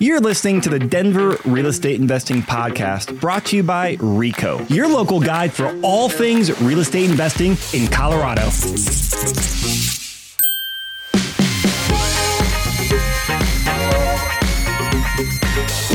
You're listening to the Denver Real Estate Investing Podcast brought to you by RICO, your local guide for all things real estate investing in Colorado.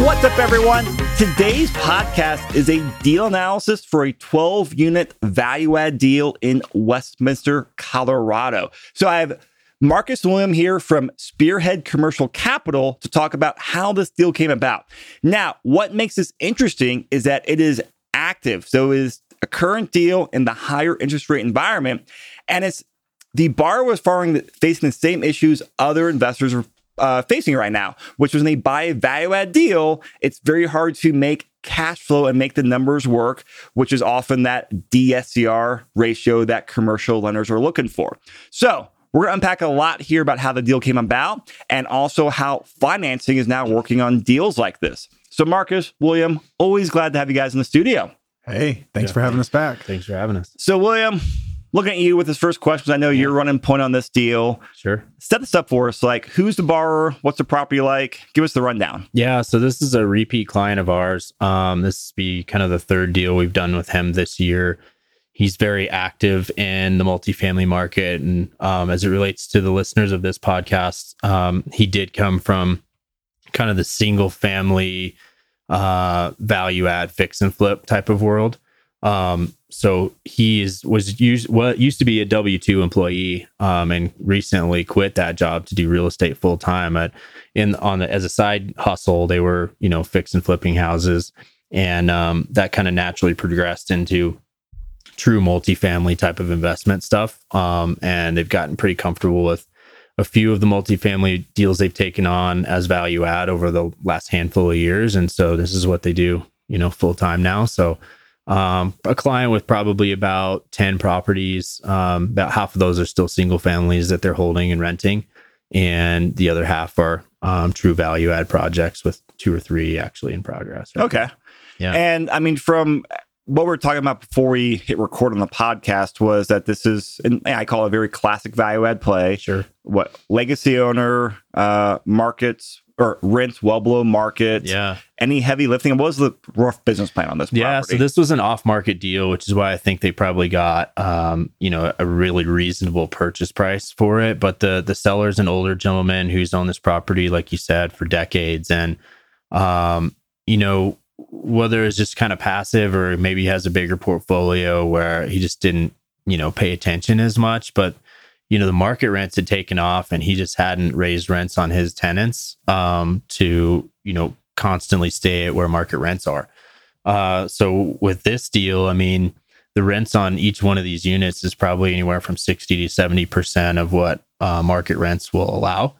What's up, everyone? Today's podcast is a deal analysis for a 12 unit value add deal in Westminster, Colorado. So I have Marcus William here from Spearhead Commercial Capital to talk about how this deal came about. Now, what makes this interesting is that it is active. So it is a current deal in the higher interest rate environment. And it's the borrower is facing the same issues other investors are uh, facing right now, which when they buy a value add deal, it's very hard to make cash flow and make the numbers work, which is often that DSCR ratio that commercial lenders are looking for. So we're going to unpack a lot here about how the deal came about and also how financing is now working on deals like this. So, Marcus, William, always glad to have you guys in the studio. Hey, thanks yeah, for having us back. Thanks for having us. So, William, looking at you with this first question, I know yeah. you're running point on this deal. Sure. Set this up for us. Like, who's the borrower? What's the property like? Give us the rundown. Yeah. So, this is a repeat client of ours. Um, this will be kind of the third deal we've done with him this year he's very active in the multifamily market. And um, as it relates to the listeners of this podcast, um, he did come from kind of the single family uh, value add fix and flip type of world. Um, so he is was used what used to be a W two employee, um, and recently quit that job to do real estate full time. At in on the, as a side hustle, they were you know fix and flipping houses, and um, that kind of naturally progressed into true multifamily type of investment stuff. Um, and they've gotten pretty comfortable with a few of the multifamily deals they've taken on as value add over the last handful of years. And so this is what they do, you know, full time now. So um, a client with probably about 10 properties, um, about half of those are still single families that they're holding and renting. And the other half are um, true value add projects with two or three actually in progress. Right? Okay. Yeah. And I mean, from what we are talking about before we hit record on the podcast was that this is, and I call it a very classic value add play. Sure. What legacy owner, uh, markets or rents well below market. Yeah. Any heavy lifting? What was the rough business plan on this? Property? Yeah. So this was an off market deal, which is why I think they probably got, um, you know, a really reasonable purchase price for it. But the the seller's an older gentleman who's owned this property, like you said, for decades, and um, you know, whether it's just kind of passive or maybe he has a bigger portfolio where he just didn't, you know, pay attention as much. But, you know, the market rents had taken off and he just hadn't raised rents on his tenants um, to, you know, constantly stay at where market rents are. Uh, so with this deal, I mean, the rents on each one of these units is probably anywhere from 60 to 70% of what uh, market rents will allow.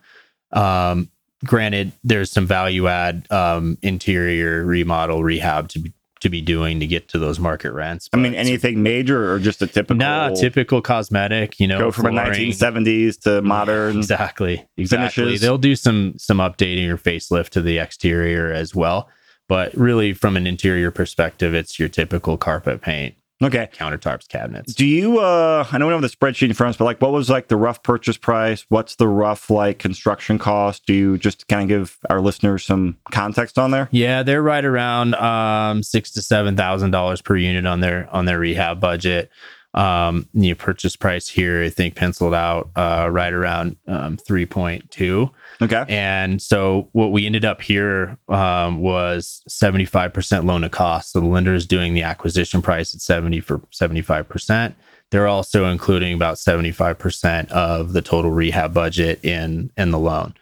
Um, granted, there's some value add um, interior remodel rehab to be to be doing to get to those market rents. I mean, anything major or just a typical? No, typical cosmetic. You know, go from flooring. a 1970s to modern. Exactly, exactly. Finishes. They'll do some some updating or facelift to the exterior as well. But really, from an interior perspective, it's your typical carpet paint. Okay. Countertops, cabinets. Do you uh I know we don't have the spreadsheet in front of us, but like what was like the rough purchase price? What's the rough like construction cost? Do you just kind of give our listeners some context on there? Yeah, they're right around um six to seven thousand dollars per unit on their on their rehab budget. Um, the purchase price here, I think, penciled out uh, right around um, 3.2. Okay. And so what we ended up here um, was 75% loan to cost. So the lender is doing the acquisition price at 70 for 75%. They're also including about 75% of the total rehab budget in in the loan.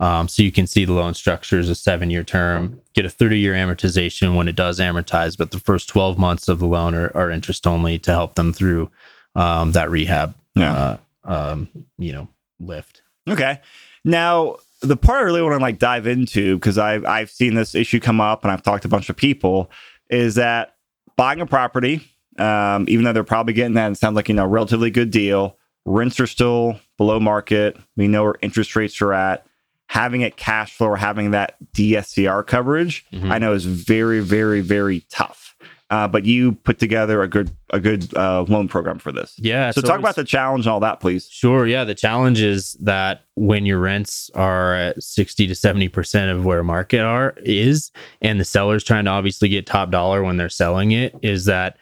Um, so you can see the loan structure is a seven year term, get a 30 year amortization when it does amortize, but the first 12 months of the loan are, are interest only to help them through um, that rehab, yeah. uh, um, you know, lift. Okay. Now, the part I really want to like dive into because I've I've seen this issue come up and I've talked to a bunch of people is that buying a property, um, even though they're probably getting that, it sounds like you know relatively good deal. Rents are still below market. We know where interest rates are at having it cash flow or having that DSCR coverage, mm-hmm. I know is very, very, very tough. Uh, but you put together a good a good uh, loan program for this. Yeah. So, talk about the challenge and all that, please. Sure. Yeah. The challenge is that when your rents are at 60 to 70% of where market are is, and the seller's trying to obviously get top dollar when they're selling it, is that,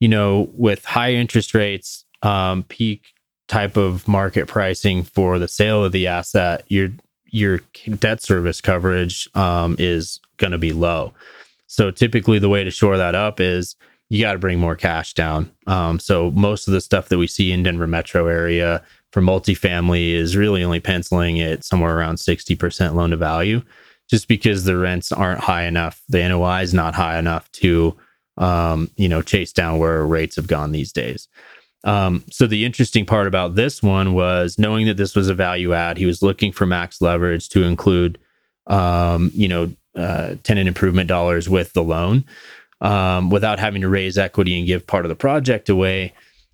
you know, with high interest rates, um, peak type of market pricing for the sale of the asset, your your debt service coverage um, is going to be low. So typically, the way to shore that up is you got to bring more cash down. Um, so most of the stuff that we see in Denver metro area for multifamily is really only penciling it somewhere around 60% loan to value, just because the rents aren't high enough. The NOI is not high enough to, um, you know, chase down where rates have gone these days. Um, so the interesting part about this one was knowing that this was a value add. He was looking for max leverage to include, um, you know, uh, tenant improvement dollars with the loan um, without having to raise equity and give part of the project away.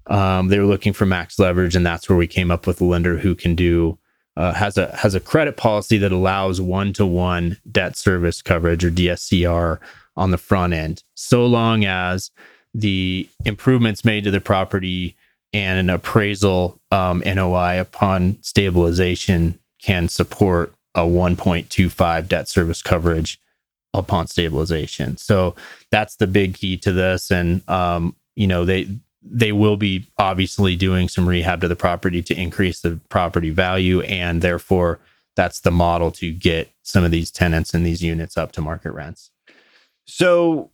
Um, they were looking for max leverage, and that's where we came up with a lender who can do uh, has a has a credit policy that allows one to one debt service coverage or DSCR on the front end, so long as the improvements made to the property and an appraisal um, NOI upon stabilization can support a 1.25 debt service coverage upon stabilization. So that's the big key to this. And um, you know, they they will be obviously doing some rehab to the property to increase the property value, and therefore that's the model to get some of these tenants and these units up to market rents. So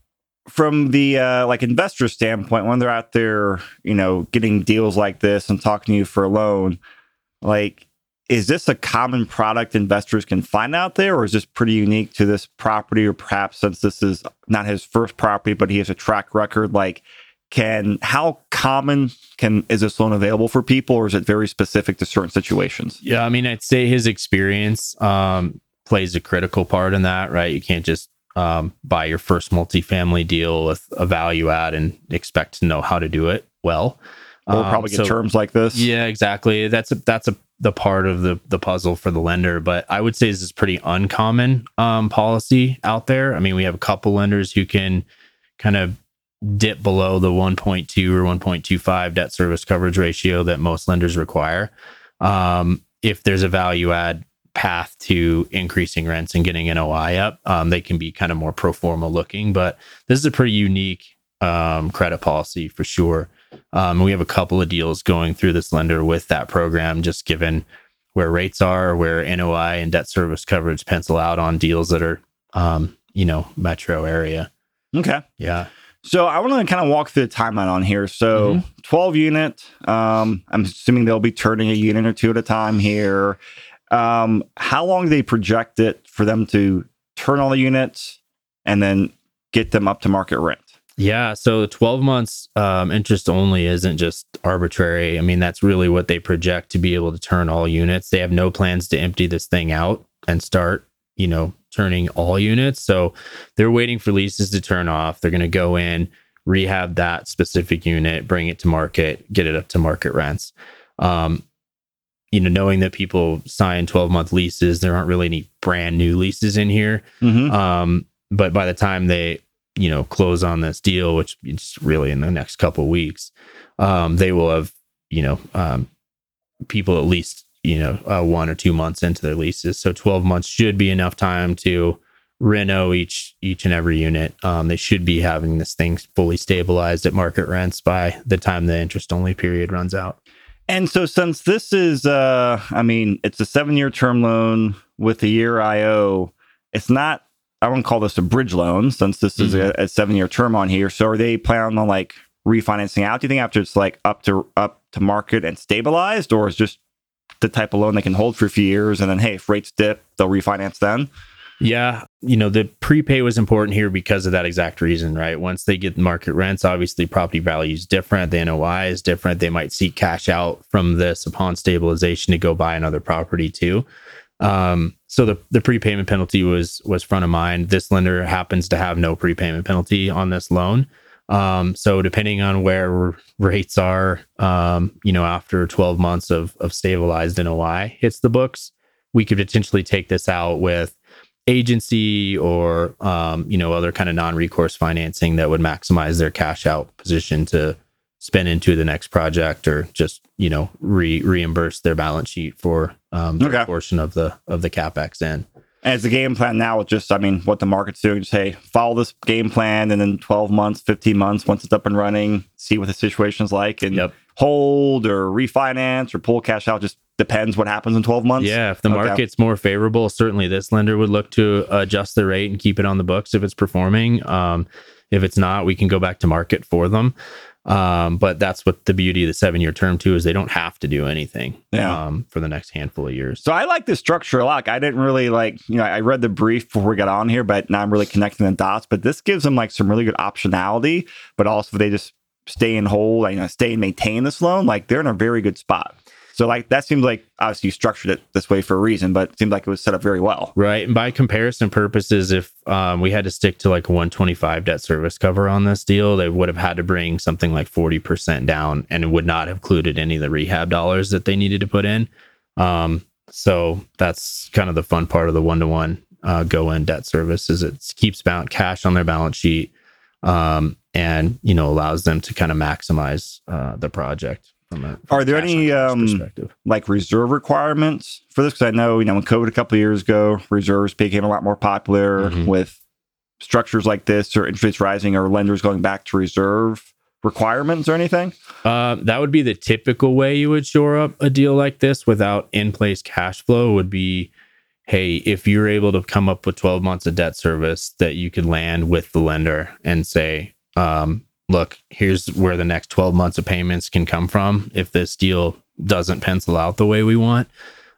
from the uh, like investor standpoint, when they're out there, you know, getting deals like this and talking to you for a loan, like is this a common product investors can find out there, or is this pretty unique to this property? Or perhaps since this is not his first property, but he has a track record, like can how common can is this loan available for people, or is it very specific to certain situations? Yeah, I mean, I'd say his experience um, plays a critical part in that, right? You can't just um, buy your first multifamily deal with a value add and expect to know how to do it well. Or probably get so, terms like this. Yeah, exactly. That's a that's a the part of the the puzzle for the lender. But I would say this is pretty uncommon um, policy out there. I mean, we have a couple lenders who can kind of dip below the 1.2 or 1.25 debt service coverage ratio that most lenders require. Um, if there's a value add path to increasing rents and getting NOI up, um, they can be kind of more pro forma looking. But this is a pretty unique um, credit policy for sure. Um, we have a couple of deals going through this lender with that program, just given where rates are, where NOI and debt service coverage pencil out on deals that are, um, you know, metro area. Okay. Yeah. So I want to kind of walk through the timeline on here. So mm-hmm. 12 unit. Um, I'm assuming they'll be turning a unit or two at a time here. Um, how long do they project it for them to turn all the units and then get them up to market rent? Yeah. So 12 months um, interest only isn't just arbitrary. I mean, that's really what they project to be able to turn all units. They have no plans to empty this thing out and start, you know, turning all units. So they're waiting for leases to turn off. They're going to go in, rehab that specific unit, bring it to market, get it up to market rents. Um, you know, knowing that people sign 12 month leases, there aren't really any brand new leases in here. Mm-hmm. Um, but by the time they you know close on this deal, which is really in the next couple weeks, um, they will have you know um, people at least you know uh, one or two months into their leases. So twelve months should be enough time to reno each each and every unit. Um, they should be having this thing fully stabilized at market rents by the time the interest only period runs out. And so since this is uh I mean, it's a 7-year term loan with a year IO, it's not I wouldn't call this a bridge loan since this is mm-hmm. a, a seven year term on here. So are they planning on like refinancing out? Do you think after it's like up to up to market and stabilized, or is just the type of loan they can hold for a few years and then hey, if rates dip, they'll refinance then? Yeah, you know, the prepay was important here because of that exact reason, right? Once they get market rents, obviously property value is different, the NOI is different. They might seek cash out from this upon stabilization to go buy another property too. Um, so the the prepayment penalty was was front of mind. This lender happens to have no prepayment penalty on this loan. Um, so depending on where rates are, um, you know, after 12 months of of stabilized NOI hits the books, we could potentially take this out with agency or um, you know other kind of non-recourse financing that would maximize their cash out position to spend into the next project or just you know re- reimburse their balance sheet for um, Okay. portion of the of the capex in. And it's the game plan now with just, I mean, what the market's doing. Just hey, follow this game plan, and then 12 months, 15 months, once it's up and running, see what the situation's like, and Yep. hold or refinance or pull cash out. Just depends what happens in 12 months. Yeah, if the Okay. market's more favorable, certainly this lender would look to adjust the rate and keep it on the books if it's performing. Um, if it's not, we can go back to market for them. Um, but that's what the beauty of the seven year term too is they don't have to do anything Yeah. um, for the next handful of years. So I like this structure a lot. I didn't really like, you know, I read the brief before we got on here, but now I'm really connecting the dots. But this gives them like some really good optionality. But also, if they just stay and hold, you know, stay and maintain this loan, like they're in a very good spot. So like that seems like obviously you structured it this way for a reason, but it seemed like it was set up very well. Right. And by comparison purposes, if um, we had to stick to like a 125 debt service cover on this deal, they would have had to bring something like 40% down and it would not have included any of the rehab dollars that they needed to put in. Um, so that's kind of the fun part of the one to one go in debt service is it keeps bound cash on their balance sheet um, and, you know, allows them to kind of maximize uh, the project. A, Are there any, um. Like reserve requirements for this, because I know you know when COVID a couple of years ago, reserves became a lot more popular Mhm. with structures like this or interest rates rising or lenders going back to reserve requirements or anything. Uh, that would be the typical way you would shore up a deal like this without in place cash flow. Would be, hey, if you're able to come up with 12 months of debt service that you could land with the lender and say, um, look, here's where the next 12 months of payments can come from if this deal doesn't pencil out the way we want.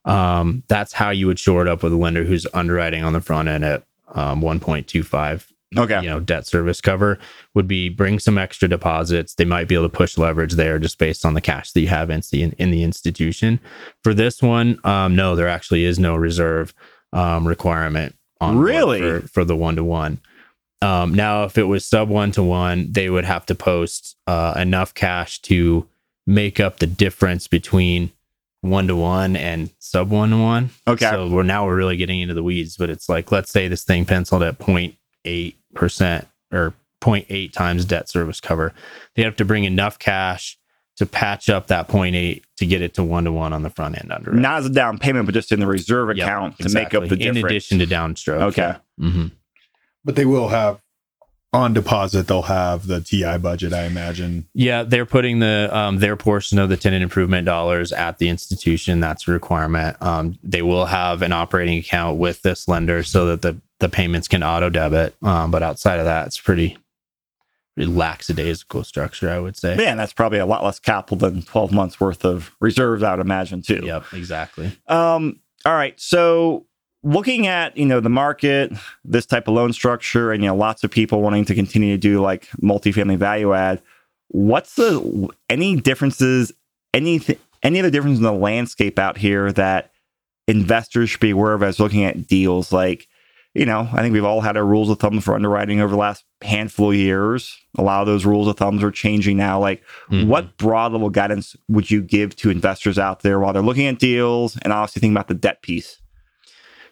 Um, that's how you would shore it up with a lender who's underwriting on the front end at um, 1.25 Okay. you know debt service cover would be bring some extra deposits they might be able to push leverage there just based on the cash that you have in the, in the institution for this one um, no there actually is no reserve um, requirement on Really? for, for the one to one um, now if it was sub one to one they would have to post uh, enough cash to make up the difference between one to one and sub one to one Okay. so we're now we're really getting into the weeds, but it's like let's say this thing penciled at 0.8 percent or 0.8 times debt service cover. They have to bring enough cash to patch up that 0.8 to get it to one to one on the front end under it. Not as a down payment, but just in the reserve Yep, account to make up the difference. in addition to downstroke. Okay. hmm But they will have on deposit, they'll have the TI budget, I imagine. Yeah, they're putting the um, their portion of the tenant improvement dollars at the institution. That's a requirement. Um, they will have an operating account with this lender so that the the payments can auto debit. Um, but outside of that, it's pretty, pretty lackadaisical structure, I would say. Man, that's probably a lot less capital than 12 months worth of reserves, I would imagine, too. Yep, exactly. Um, all right. So looking at, you know, the market, this type of loan structure, and you know, lots of people wanting to continue to do like multifamily value add, what's the any differences, anything any other difference in the landscape out here that investors should be aware of as looking at deals like you know, I think we've all had our rules of thumb for underwriting over the last handful of years. A lot of those rules of thumbs are changing now. Like, Mhm. what broad level guidance would you give to investors out there while they're looking at deals and obviously thinking about the debt piece?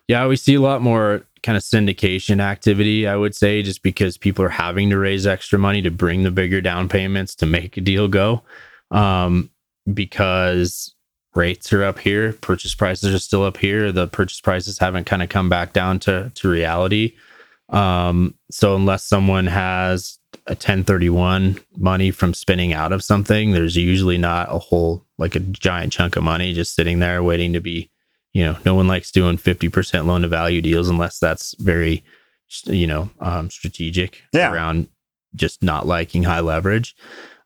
Yeah, we see a lot more kind of syndication activity, I would say, just because people are having to raise extra money to bring the bigger down payments to make a deal go. Um, because rates are up here, purchase prices are still up here. The purchase prices haven't kind of come back down to, to reality. Um, so unless someone has a 1031 money from spinning out of something, there's usually not a whole like a giant chunk of money just sitting there waiting to be you know no one likes doing 50% loan to value deals unless that's very you know um, strategic Yeah. around just not liking high leverage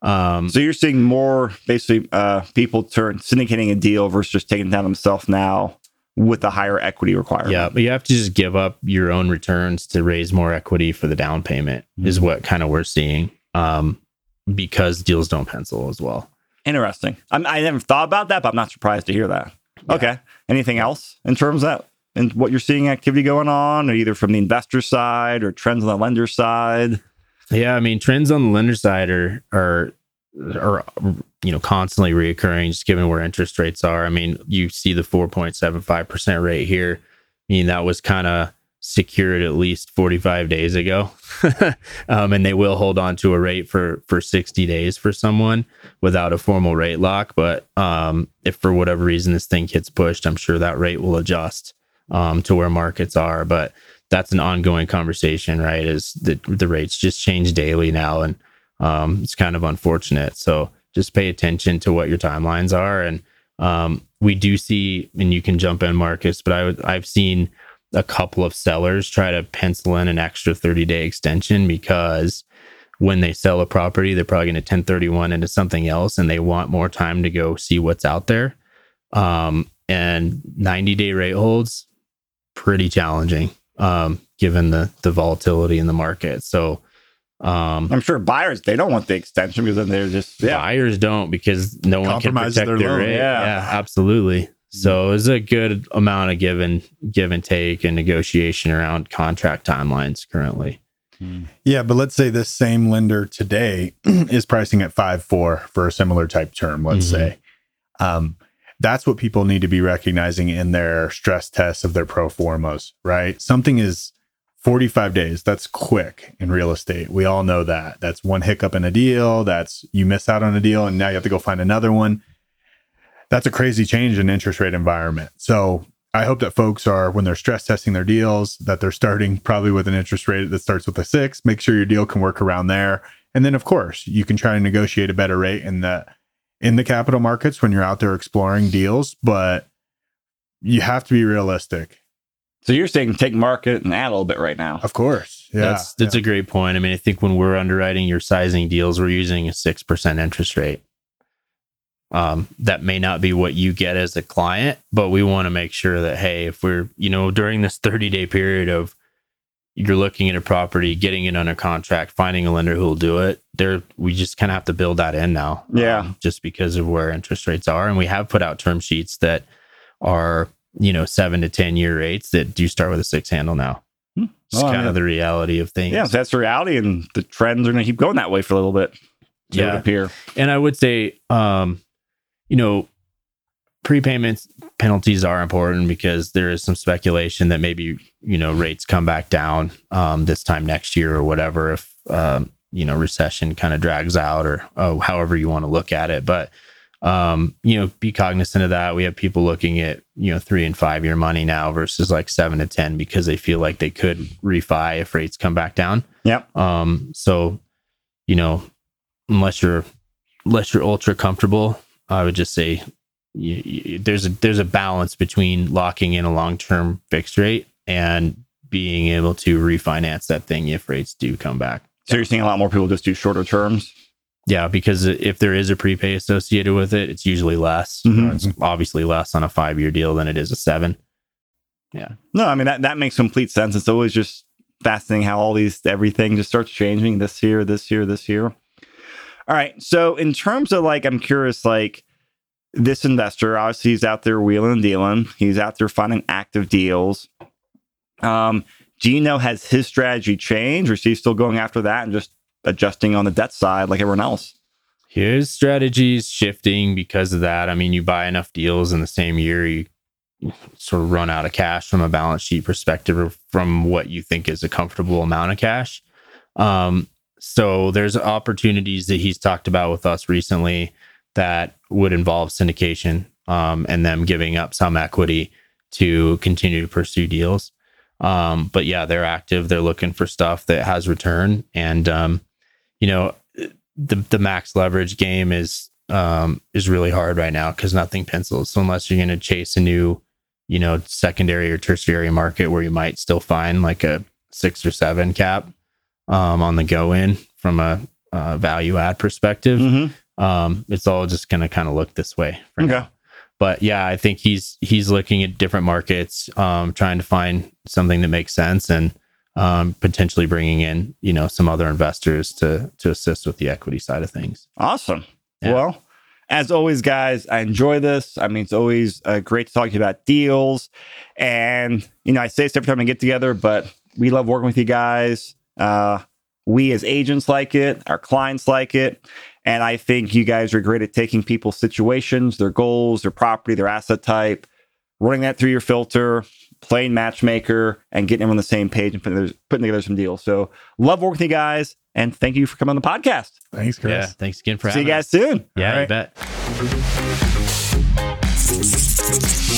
um, So you're seeing more basically uh, people turn syndicating a deal versus just taking it down themselves now with a higher equity requirement. yeah but you have to just give up your own returns to raise more equity for the down payment is Mm-hmm. what kind of we're seeing um, because deals don't pencil as well Interesting. I'm, I never thought about that, but I'm not surprised to hear that. Okay. Anything else in terms of that and what you're seeing activity going on, or either from the investor side or trends on the lender side? Yeah, I mean trends on the lender side are are are you know constantly reoccurring, just given where interest rates are. I mean, you see the four point seven five percent rate here. I mean, that was kind of secured at least 45 days ago. Um, and they will hold on to a rate for for 60 days for someone without a formal rate lock. But um, if for whatever reason this thing gets pushed i'm sure that rate will adjust um, to where markets are. But that's an ongoing conversation right is the, the rates just change daily now. And um, it's kind of unfortunate. So just pay attention to what your timelines are. And um, we do see and you can jump in marcus but I I've seen a couple of sellers try to pencil in an extra 30 day extension because when they sell a property, they're probably going to 1031 into something else and they want more time to go see what's out there. Um, and 90 day rate holds pretty challenging um, given the the volatility in the market. So um, I'm sure buyers they don't want the extension because then they're just yeah. buyers don't because no one can Compromise protect their their, rate. Yeah. Yeah. absolutely. So it's a good amount of give and give and take and negotiation around contract timelines currently. Yeah, but let's say this same lender today is pricing at five four for a similar type term. Let's Mhm. say, um, that's what people need to be recognizing in their stress tests of their pro formas. Right, something is forty five days. That's quick in real estate. We all know that. That's one hiccup in a deal. That's you miss out on a deal, and now you have to go find another one. That's a crazy change in interest rate environment. So I hope that folks are when they're stress testing their deals that they're starting probably with an interest rate that starts with a 6, make sure your deal can work around there. And then of course, you can try to negotiate a better rate in the in the capital markets when you're out there exploring deals, but you have to be realistic. So you're saying take market and add a little bit right now. Of course. Yeah. that's that's a great point. I mean, I think when we're underwriting your sizing deals, we're using a six percent interest rate. Um, that may not be what you get as a client, but we want to make sure that hey, if we're you know during this 30 day period of you're looking at a property, getting it under contract, finding a lender who will do it, there we just kind of have to build that in now. Yeah. um, just because of where interest rates are, and we have put out term sheets that are you know seven to ten year rates that do start with a six handle now. Hmm. It's Well, I kind mean- of the reality of things. Yeah, that's the reality, and the trends are going to keep going that way for a little bit. Yeah. appear. and I would say, um, you know, prepayments penalties are important because there is some speculation that maybe you know rates come back down um, this time next year or whatever if um, you know recession kind of drags out or oh however you want to look at it, but um, you know be cognizant of that. We have people looking at you know three and five year money now versus like seven to ten because they feel like they could refi if rates come back down. Yep. Um, so, you know, unless you're unless you're ultra comfortable, I would just say you, you, there's a there's a balance between locking in a long term fixed rate and being able to refinance that thing if rates do come back. So you're seeing a lot more people just do shorter terms. Yeah, because if there is a prepay associated with it, it's usually less. Mhm. It's obviously less on a five year deal than it is a seven. Yeah. No, I mean that that makes complete sense. It's always just fascinating how all these everything just starts changing this year, this year, this year. All right. So in terms of like, I'm curious, like this investor, obviously he's out there wheeling and dealing. He's out there finding active deals. Um, do you know has his strategy changed, or is he still going after that and just adjusting on the debt side like everyone else? His strategy's shifting because of that. I mean, you buy enough deals in the same year, you sort of run out of cash from a balance sheet perspective or from what you think is a comfortable amount of cash. Um, so there's opportunities that he's talked about with us recently that would involve syndication um, and them giving up some equity to continue to pursue deals. Um, but yeah, they're active. They're looking for stuff that has return. And, um, you know, the, the max leverage game is, um, is really hard right now because nothing pencils. So unless you're going to chase a new, you know, secondary or tertiary market where you might still find like a six or seven cap, um, on the go in from a, uh, value add perspective, Mm-hmm. um, it's all just going to kind of look this way. for now but yeah, I think he's he's looking at different markets, um, trying to find something that makes sense, and um, potentially bringing in you know some other investors to to assist with the equity side of things. Awesome. Yeah. Well, as always, guys, I enjoy this. I mean, it's always uh, great to talk to you about deals. And, you know, I say this every time I get together, but we love working with you guys. Uh, we as agents like it, our clients like it. And I think you guys are great at taking people's situations, their goals, their property, their asset type, running that through your filter, playing matchmaker and getting everyone on the same page and putting together, putting together some deals. So love working with you guys. And thank you for coming on the podcast. Thanks, Chris. Yeah. Thanks again for having. See you having guys soon. Yeah, All you right. bet.